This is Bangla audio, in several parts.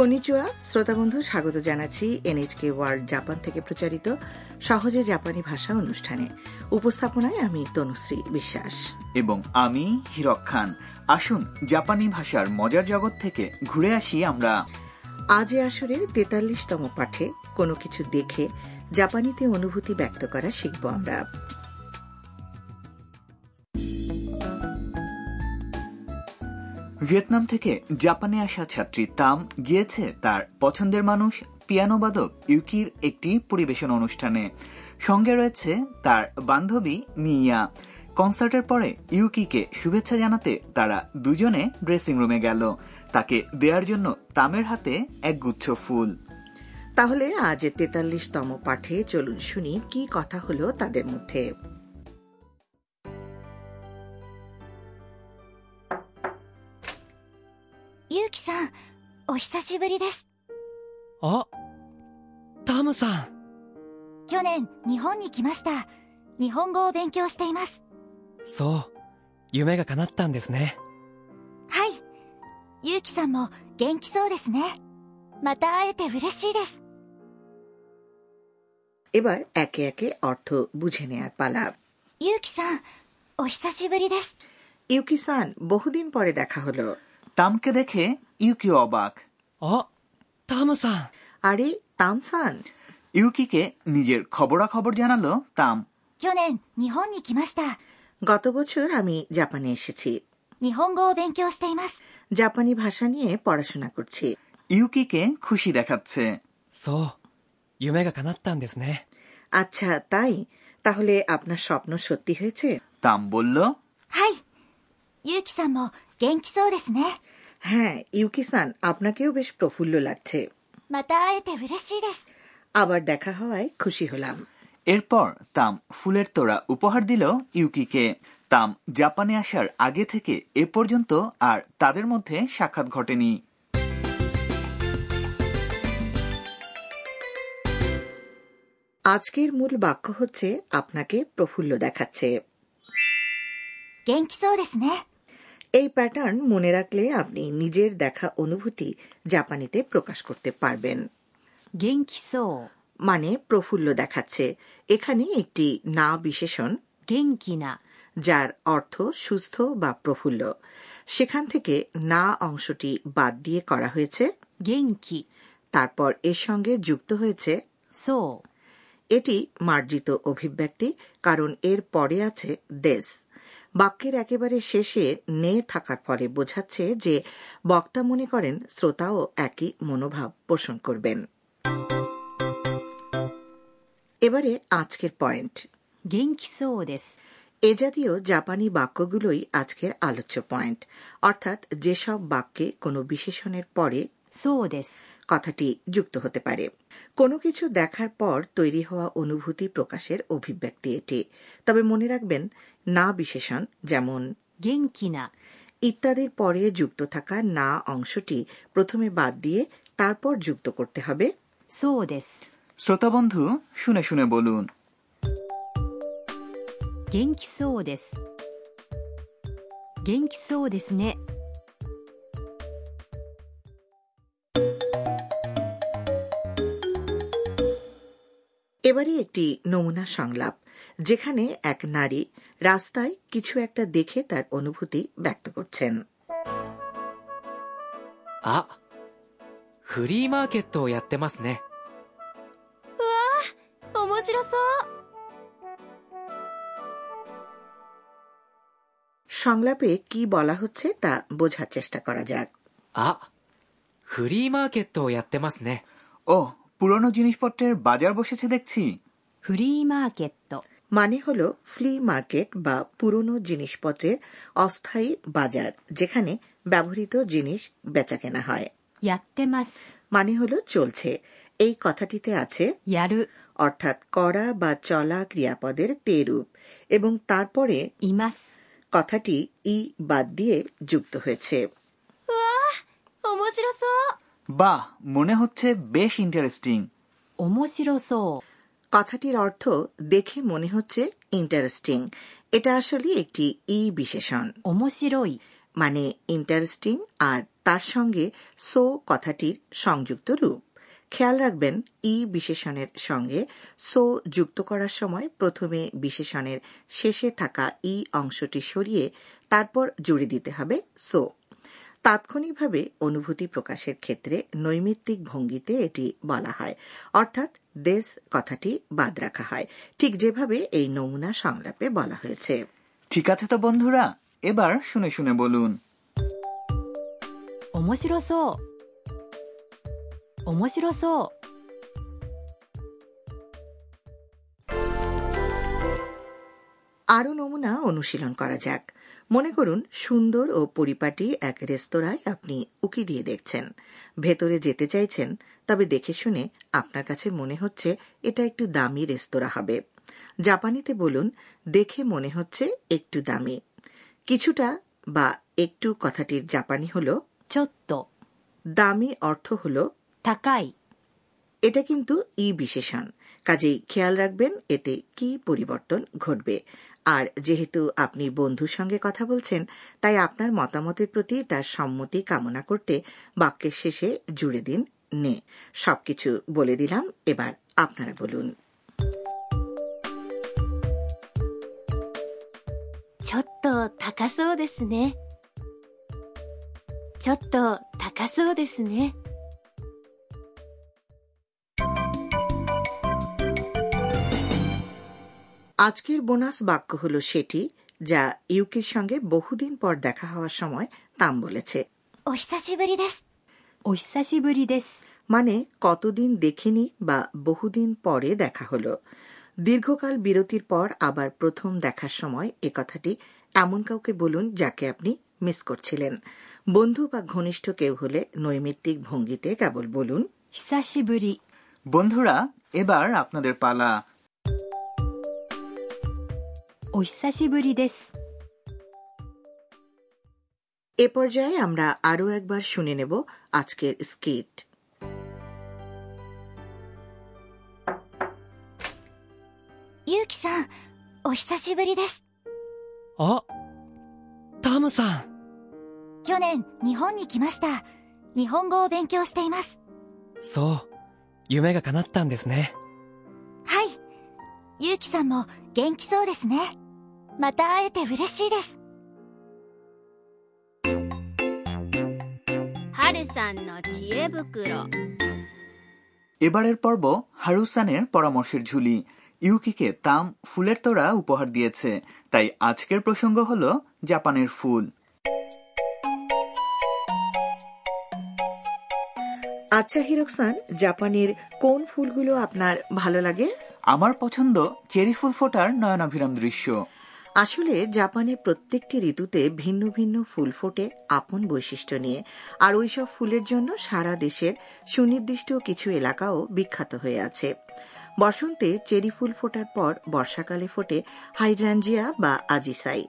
কনিচুয়া শ্রোতাবন্ধু স্বাগত জানাচ্ছি এনএচকে ওয়ার্ল্ড জাপান থেকে প্রচারিত সহজে জাপানি ভাষা অনুষ্ঠানে। উপস্থাপনায় আমি তনুশ্রী বিশ্বাস। এবং আমি হিরক খান। আসুন জাপানি ভাষার মজার জগৎ থেকে ঘুরে আসি আমরা। আজ আসরের তেতাল্লিশতম পাঠে কোনো কিছু দেখে জাপানিতে অনুভূতি ব্যক্ত করা শিখব আমরা। ভিয়েতনাম থেকে জাপানে আসা ছাত্রী তাম গিয়েছে তার পছন্দের মানুষ পিয়ানোবাদক ইউকির একটি পরিবেশন অনুষ্ঠানে। সঙ্গে রয়েছে তার বান্ধবী মিয়া। কনসার্টের পরে ইউকিকে শুভেচ্ছা জানাতে তারা দুজনে ড্রেসিং রুমে গেল। তাকে দেওয়ার জন্য তামের হাতে এক গুচ্ছ ফুল। তাহলে আজ তেতাল্লিশতম পাঠে চলুন শুনি কি কথা হলো তাদের মধ্যে। しぶりです。あ、タムさん。去年、日本に来ました。日本語を勉強しています。そう。夢が叶ったんですね。はい。ゆうきさんも元気そうですね。また会えて嬉しいです。 এবার একে একে অর্থ বুঝে নেয়ার পালা ゆうきさん、お久しぶりです。 ইউকিসান বহুদিন পরে দেখা হলো তামকে দেখে ইউকিও অবাক あ、タムさん。 আরে তামসান ইউকিকে নিজের খবরাখবর জানালো তাম 去年、日本に来ました。 গত বছর আমি জাপানে এসেছি 日本語を勉強しています。 জাপানি ভাষা নিয়ে পড়াশোনা করছি ইউকিকে খুশি দেখাচ্ছে そう。夢が叶ったんですね。 আচ্ছা তাই তাহলে আপনার স্বপ্ন সত্যি হয়েছে তাম বলল はい。ゆうきさんも元気そうですね。 হ্যাঁ ইউকিসান আপনাকেও বেশ প্রফুল্ল লাগছে また会えて嬉しいです。 আবার দেখা হওয়ায় খুশি হলাম এরপর তাম ফুলের তোড়া উপহার দিল ইউকিকে তাম জাপানে আসার আগে থেকে এ পর্যন্ত আর তাদের মধ্যে সাক্ষাৎ ঘটেনি আজকের মূল বাক্য হচ্ছে আপনাকে প্রফুল্ল দেখাচ্ছে 元気そうですね。 এই প্যাটার্ন মনে রাখলে আপনি নিজের দেখা অনুভূতি জাপানিতে প্রকাশ করতে পারবেন। মানে প্রফুল্ল দেখাচ্ছে। এখানে একটি না বিশেষণ। গেঙ্কিনা যার অর্থ সুস্থ বা প্রফুল্ল। সেখান থেকে না অংশটি বাদ দিয়ে করা হয়েছে। গেঙ্কি তারপর এর সঙ্গে যুক্ত হয়েছে। সো এটি মার্জিত অভিব্যক্তি কারণ এর পরে আছে দেশ বাক্যের একেবারে শেষে নে থাকার ফলে বোঝাচ্ছে যে বক্তা মনে করেন শ্রোতাও একই মনোভাব পোষণ করবেন। এবারে আজকের পয়েন্ট। এ জাতীয় জাপানি বাক্যগুলোই আজকের আলোচ্য পয়েন্ট। অর্থাৎ যেসব বাক্যে কোনো বিশেষণের পরে কথাটি যুক্ত হতে পারে। কোনো কিছু দেখার পর তৈরি হওয়া অনুভূতি প্রকাশের অভিব্যক্তি এটি। তবে মনে রাখবেন না বিশেষণ যেমন গেঙ্কিনা ইত্যাদির পরে যুক্ত থাকা না অংশটি প্রথমে বাদ দিয়ে তারপর যুক্ত করতে হবে। শ্রোতা বন্ধু শুনে শুনে বলুন। গেঙ্কি সো দেস। গেঙ্কি দেস নে। এবারে একটি নমুনা সংলাপ যেখানে এক নারী রাস্তায় কিছু একটা দেখে তার অনুভূতি ব্যক্ত করছেন あ、フリーマーケットをやってますね。面白そう。 সংলাপে কি বলা হচ্ছে তা বোঝার চেষ্টা করা যাক あ、フリーマーケットをやってますね。 ও পুরনো জিনিসপত্রের বাজার বসেছে দেখছি। ফ্রি মার্কেট মানে হলো ফ্লি মার্কেট বা পুরনো জিনিসপত্রের অস্থায়ী বাজার যেখানে ব্যবহৃত জিনিস বেচা কেনা হয় মানে হলো চলছে। এই কথাটিতে আছে অর্থাৎ করা বা চলা ক্রিয়াপদের তে রূপ এবং তারপরে ইমাস। কথাটি ই বাদ দিয়ে যুক্ত হয়েছে। 面白そう。 বাহ মনে হচ্ছে বেশ ইন্টারেস্টিং 面白そう。 কথাটির অর্থ দেখে মনে হচ্ছে ইন্টারেস্টিং এটা আসলে একটি ই বিশেষণ 面白い。 মানে ইন্টারেস্টিং আর তার সঙ্গে সো কথাটির সংযুক্ত রূপ খেয়াল রাখবেন ই বিশেষণের সঙ্গে সো যুক্ত করার সময় প্রথমে বিশেষণের শেষে থাকা ই অংশটি সরিয়ে তারপর জুড়ে দিতে হবে সো তাৎক্ষণিকভাবে অনুভূতি প্রকাশের ক্ষেত্রে নৈমিত্তিক ভঙ্গিতে এটি বলা হয় অর্থাৎ দেশ কথাটি বাদ রাখা হয় ঠিক যেভাবে এই নমুনা সংলাপে বলা হয়েছে ঠিক আছে তো বন্ধুরা এবার শুনে শুনে বলুন 面白そう面白そう আরও নমুনা অনুশীলন করা যাক মনে করুন সুন্দর ও পরিপাটি এক রেস্তোরাঁয় আপনি উকি দিয়ে দেখছেন। ভেতরে যেতে চাইছেন তবে দেখে শুনে আপনার কাছে মনে হচ্ছে এটা একটু দামি রেস্তোরাঁ হবে। জাপানিতে বলুন দেখে মনে হচ্ছে একটু দামি। কিছুটা বা একটু কথাটির জাপানি হল চত্ত দামি অর্থ হল থাকাই এটা কিন্তু ই বিশেষণ। কাজেই খেয়াল রাখবেন এতে কি পরিবর্তন ঘটবে আর যেহেতু আপনি বন্ধুর সঙ্গে কথা বলছেন তাই আপনার মতামতের প্রতি তার সম্মতি কামনা করতে বাক্যের শেষে জুড়ে দিন নে সবকিছু বলে দিলাম এবার আপনারা বলুন ちょっと高そうですねちょっと高そうですね আজকের বোনাস বাক্য হল সেটি যা ইউকির সঙ্গে বহুদিন পর দেখা হওয়ার সময় তাম বলেছে। মানে কতদিন দেখিনি বা বহুদিন পরে দেখা হলো। দীর্ঘকাল বিরতির পর আবার প্রথম দেখার সময় এ কথাটি এমন কাউকে বলুন যাকে আপনি মিস করছিলেন। বন্ধু বা ঘনিষ্ঠ কেউ হলে নৈমিত্তিক ভঙ্গিতে কেবল বলুন। বন্ধুরা এবার আপনাদের পালা お久しぶりです এ পর্যায়ে আমরা আরও একবার শুনে নেব আজকের স্কিট ゆうきさんお久しぶりです あタムさん去年日本に来ました日本語を勉強しています そう夢が叶ったんですね はいゆうきさんも元気そうですね また会えて嬉しいです 春さんの知恵袋 এবারের পর্ব হারুসানের পরামর্শের ঝুলি ইউকিকে তাম ফুলের তোড়া উপহার দিয়েছে তাই আজকের প্রসঙ্গ হল জাপানের ফুল আচ্ছা হিরকসান জাপানের কোন ফুলগুলো আপনার ভালো লাগে আমার পছন্দ চেরি ফুল ফোটার নয়নাভিরাম দৃশ্য আসলে জাপানে প্রত্যেকটি ঋতুতে ভিন্ন ভিন্ন ফুল ফোটে আপন বৈশিষ্ট্য নিয়ে, আর ওইসব ফুলের জন্য সারা দেশের সুনির্দিষ্ট কিছু এলাকাও বিখ্যাত হয়ে আছে। বসন্তে চেরি ফুল ফোটার পর বর্ষাকালে ফোটে হাইড্রাঞ্জিয়া বা আজিসাই।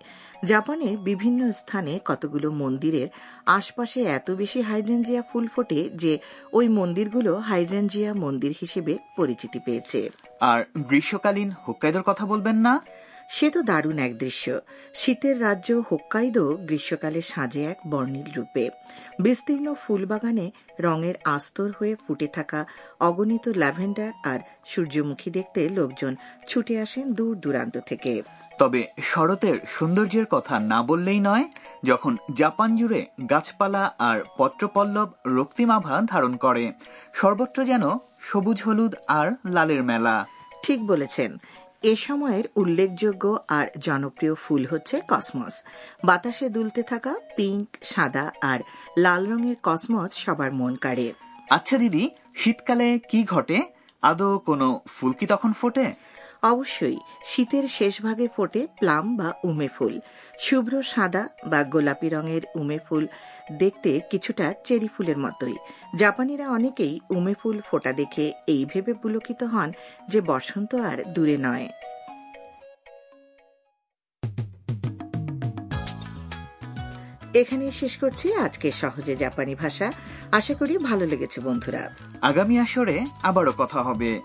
জাপানের বিভিন্ন স্থানে কতগুলো মন্দিরের আশপাশে এত বেশি হাইড্রাঞ্জিয়া ফুল ফোটে যে ওই মন্দিরগুলো হাইড্রাঞ্জিয়া মন্দির হিসেবে পরিচিতি পেয়েছে। আর গ্রীষ্মকালীন হোক্কাইদোর কথা বলবেন না? সে তো দারুণ এক দৃশ্য। শীতের রাজ্য হোক্কাইদো গ্রীষ্মকালে সাজে এক বর্ণিল রূপে। বিস্তীর্ণ ফুলবাগানে রঙের আস্তর হয়ে ফুটে থাকা অগণিত ল্যাভেন্ডার আর সূর্যমুখী দেখতে লোকজন ছুটে আসেন দূর দূরান্ত থেকে। তবে শরতের সৌন্দর্যের কথা না বললেই নয় যখন জাপান জুড়ে গাছপালা আর পত্রপল্লব রক্তিমাভা ধারণ করে সর্বত্র যেন সবুজ হলুদ আর লালের মেলা। ঠিক বলেছেন। এ সময়ের উল্লেখযোগ্য আর জনপ্রিয় ফুল হচ্ছে কসমস। বাতাসে দুলতে থাকা পিঙ্ক, সাদা আর লাল রঙের কসমস সবার মন কাড়ে। আচ্ছা দিদি, শীতকালে কি ঘটে? আদৌ কোনো ফুল কি তখন ফোটে? অবশ্যই শীতের শেষ ভাগে ফোটে প্লাম বা উমে ফুল। শুভ্র সাদা বা গোলাপি রঙের উমে ফুল দেখতে কিছুটা চেরি ফুলের মতোই। জাপানিরা অনেকেই উমে ফুল ফোটা দেখে এই ভেবে পুলকিত হন যে বসন্ত আর দূরে নয়। এখানে শেষ করছি আজকে সহজে জাপানি ভাষা। আশা করি ভালো লেগেছে বন্ধুরা। আগামী আসরে আবারও কথা হবে